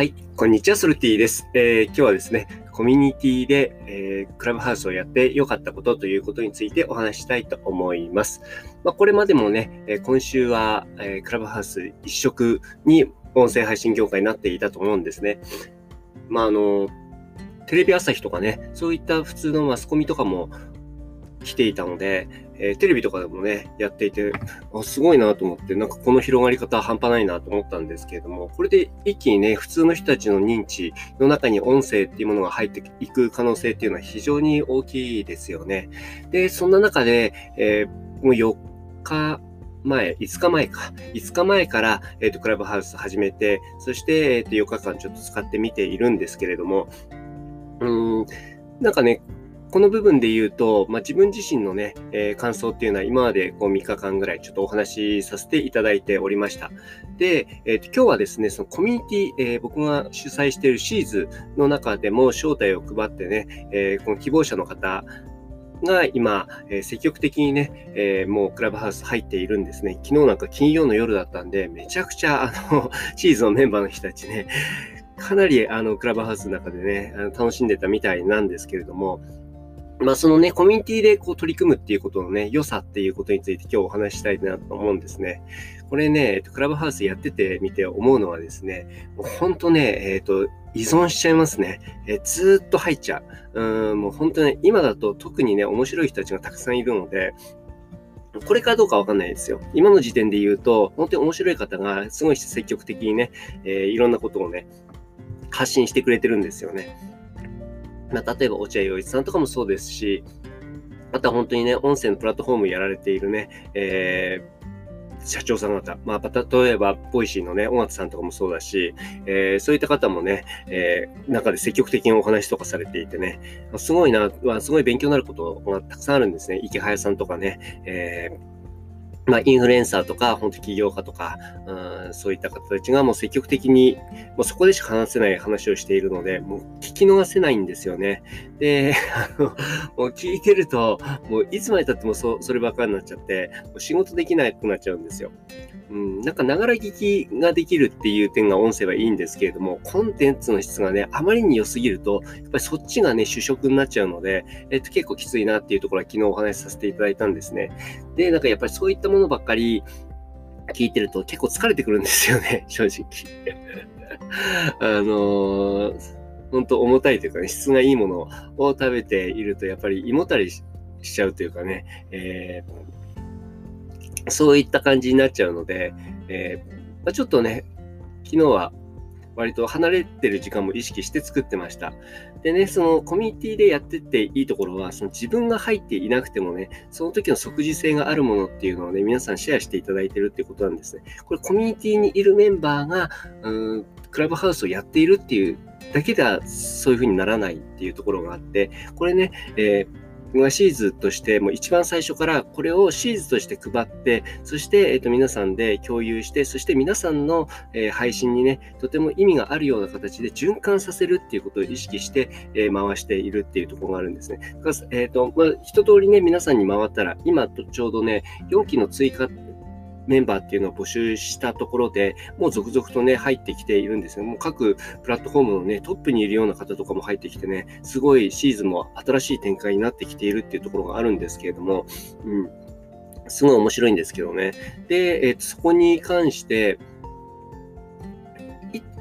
はい、こんにちは、ソルティです。えー、今日はですね、コミュニティで、えー、クラブハウスをやって良かったことということについてお話したいと思います。まあ、これまでもね、え今週は、えクラブハウス一色に音声配信業界になっていたと思うんですね。まあ、あの、テレビ朝日とかね、そういった普通のマスコミとかも来ていたので、えー、テレビとかでもね、やっていて、あすごいなと思って、なんかこの広がり方半端ないなと思ったんですけれども、これで一気にね、普通の人たちの認知の中に音声っていうものが入っていく可能性っていうのは非常に大きいですよね。で、そんな中で、えー、もう4日、前、5日前か。5日前から、えっ、ー、と、クラブハウス始めて、そして、えっ、ー、と、4日間ちょっと使ってみているんですけれども、うん、なんかね、この部分で言うと、まあ、自分自身のね、えー、感想っていうのは今までこう3日間ぐらいちょっとお話しさせていただいておりました。で、えー、と今日はですね、そのコミュニティ、えー、僕が主催しているシーズの中でも招待を配ってね、えこの希望者の方が今、え積極的にね、えもうクラブハウス入っているんですね。昨日なんか金曜の夜だったんで、めちゃくちゃあの、シーズのメンバーの人たちね、かなりあのクラブハウスの中でね、あの楽しんでたみたいなんですけれども、まあそのね、コミュニティでこう取り組むっていうことのね、良さっていうことについて今日お話ししたいなと思うんですね。これね、クラブハウスやっててみて思うのはですね、もう本当ね、えっ、ー、と、依存しちゃいますね。えー、ずっと入っちゃう。うん、もう本当ね、今だと特にね、面白い人たちがたくさんいるので、これからどうかわかんないですよ。今の時点で言うと、本当に面白い方がすごい積極的にね、えー、いろんなことをね、発信してくれてるんですよね。まあ、例えば落合陽一さんとかもそうですし、あとは本当にね、音声のプラットフォームやられているね、えー、社長さん方、まあ、例えば、 Voicy のね、緒方さんとかもそうだし、えー、そういった方もね、えー、中で積極的にお話とかされていてね、すごいな、すごい勉強になることがたくさんあるんですね。イケハヤさんとかね、えーまあ、インフルエンサーとか、本当起業家とか、そういった方たちがもう積極的に、もうそこでしか話せない話をしているので、もう聞き逃せないんですよね。で、あの、もう聞いてると、もういつまで経ってもそそればっかりになっちゃって、もう仕事できなくなっちゃうんですよ。うん、なんか、ながら聞きができるっていう点が音声はいいんですけれども、コンテンツの質がね、あまりに良すぎると、やっぱりそっちがね、主食になっちゃうので、えっと、結構きついなっていうところは昨日お話しさせていただいたんですね。で、なんかやっぱりそういったものばっかり聞いてると結構疲れてくるんですよね、正直。あのー、本当重たいというかね、質がいいものを食べていると、やっぱり胃もたれしちゃうというかね、えーそういった感じになっちゃうので、えー、まあ、ちょっとね、昨日は割と離れてる時間も意識して作ってました。でね、そのコミュニティでやってっていいところは、その自分が入っていなくてもね、その時の即時性があるものっていうのをね、皆さんシェアしていただいてるっていうことなんですね。これコミュニティにいるメンバーが、うん、クラブハウスをやっているっていうだけではそういう風にならないっていうところがあって、これね、えーシーズとしてもう一番最初からこれをシーズとして配って、そして、えっと、皆さんで共有して、そして皆さんの、え、配信にね、とても意味があるような形で循環させるっていうことを意識して、え、回しているっていうところがあるんですね。えっ、ー、と、まあ、一通りね、皆さんに回ったら、今とちょうどね、4期の追加メンバーっていうのを募集したところで、もう続々とね、入ってきているんですよ。もう各プラットフォームのね、トップにいるような方とかも入ってきてね、すごいシーズンも新しい展開になってきているっていうところがあるんですけれども、うん。すごい面白いんですけどね。で、えー、そこに関して、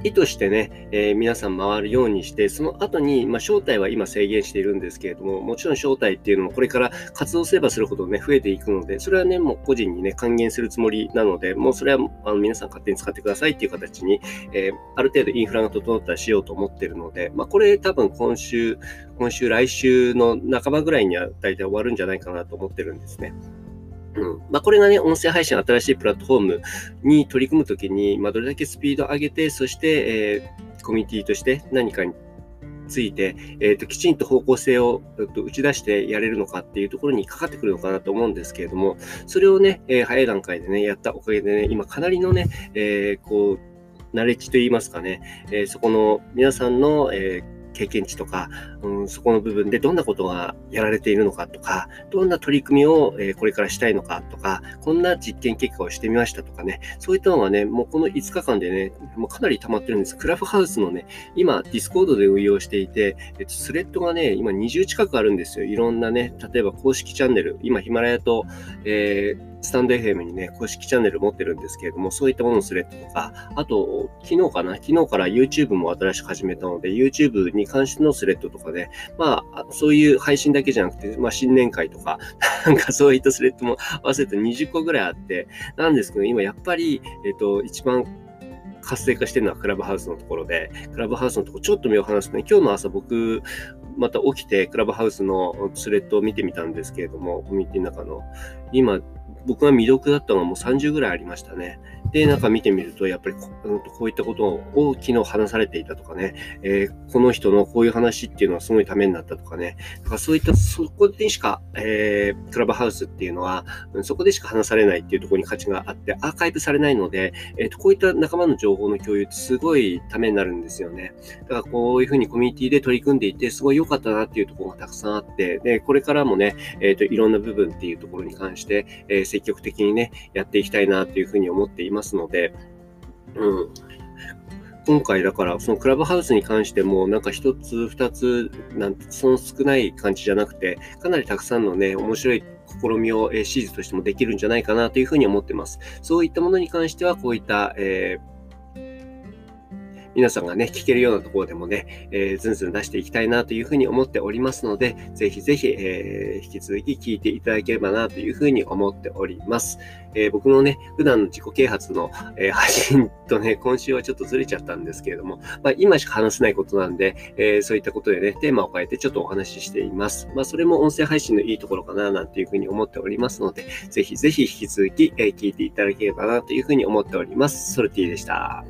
意図してね、えー、皆さん回るようにして、その後に、まあ、招待は今制限しているんですけれども、もちろん招待っていうのもこれから活動すればするほどね、増えていくので、それはね、もう個人にね、還元するつもりなので、もうそれはあの皆さん勝手に使ってくださいっていう形に、えー、ある程度インフラが整ったらしようと思ってるので、まあ、これ多分今週、今週、来週の半ばぐらいには大体終わるんじゃないかなと思ってるんですね。うん。まあ、これがね、音声配信、新しいプラットフォームに取り組むときに、まあ、どれだけスピードを上げて、そして、えー、コミュニティとして何かについて、えーと、きちんと方向性を、えーと、打ち出してやれるのかっていうところにかかってくるのかなと思うんですけれども、それをね、えー、早い段階でね、やったおかげでね、今かなりのね、えー、こう、ナレッジといいますかね、えー、そこの皆さんの、えー経験値とか、うん、そこの部分でどんなことがやられているのかとか、どんな取り組みを、えこれからしたいのかとか、こんな実験結果をしてみましたとかね、そういったのがね、もうこの5日間でね、もうかなり溜まってるんです。クラブハウスのね、今、 Discord で運用していて、えっと、スレッドがね、今20近くあるんですよ。いろんなね、例えば公式チャンネル、今ヒマラヤと、えースタンド FM にね、公式チャンネル持ってるんですけれども、そういったもののスレッドとか、あと、昨日かな昨日から YouTube も新しく始めたので、YouTube に関してのスレッドとかで、まあ、そういう配信だけじゃなくて、まあ、新年会とか、なんかそういったスレッドも合わせて20個ぐらいあって、なんですけど、今やっぱり、えっと、一番活性化してるのはクラブハウスのところで、クラブハウスのところちょっと目を離すとね、今日の朝僕、また起きてクラブハウスのスレッドを見てみたんですけれども、コミュニティの中の、今、僕が未読だったのはもう30ぐらいありましたね。で、なんか見てみると、やっぱりこ,、うん、こういったことを昨日話されていたとかね、えー、この人のこういう話っていうのはすごいためになったとかね、だかそういった、そこでしか、えー、クラブハウスっていうのは、そこでしか話されないっていうところに価値があって、アーカイブされないので、えーと、こういった仲間の情報の共有ってすごいためになるんですよね。だからこういうふうにコミュニティで取り組んでいて、すごい良かったなっていうところがたくさんあって、で、これからもね、えっ、ー、と、いろんな部分っていうところに関して、えー、積極的にね、やっていきたいなというふうに思っていますので、うん。今回だから、そのクラブハウスに関しても、なんか一つ、二つ、なんて、その少ない感じじゃなくて、かなりたくさんのね、面白い試みを、えー、シーズとしてもできるんじゃないかなというふうに思ってます。そういったものに関しては、こういった、えー皆さんがね、聞けるようなところでもね、えー、ずんずん出していきたいなというふうに思っておりますので、ぜひぜひ、えー、引き続き聞いていただければなというふうに思っております。えー、僕のね、普段の自己啓発の、えー、発信とね、今週はちょっとずれちゃったんですけれども、まあ、今しか話せないことなんで、えー、そういったことでね、テーマを変えてちょっとお話ししています。まあ、それも音声配信のいいところかな、なんていうふうに思っておりますので、ぜひぜひ引き続き、え聞いていただければなというふうに思っております。ソルティでした。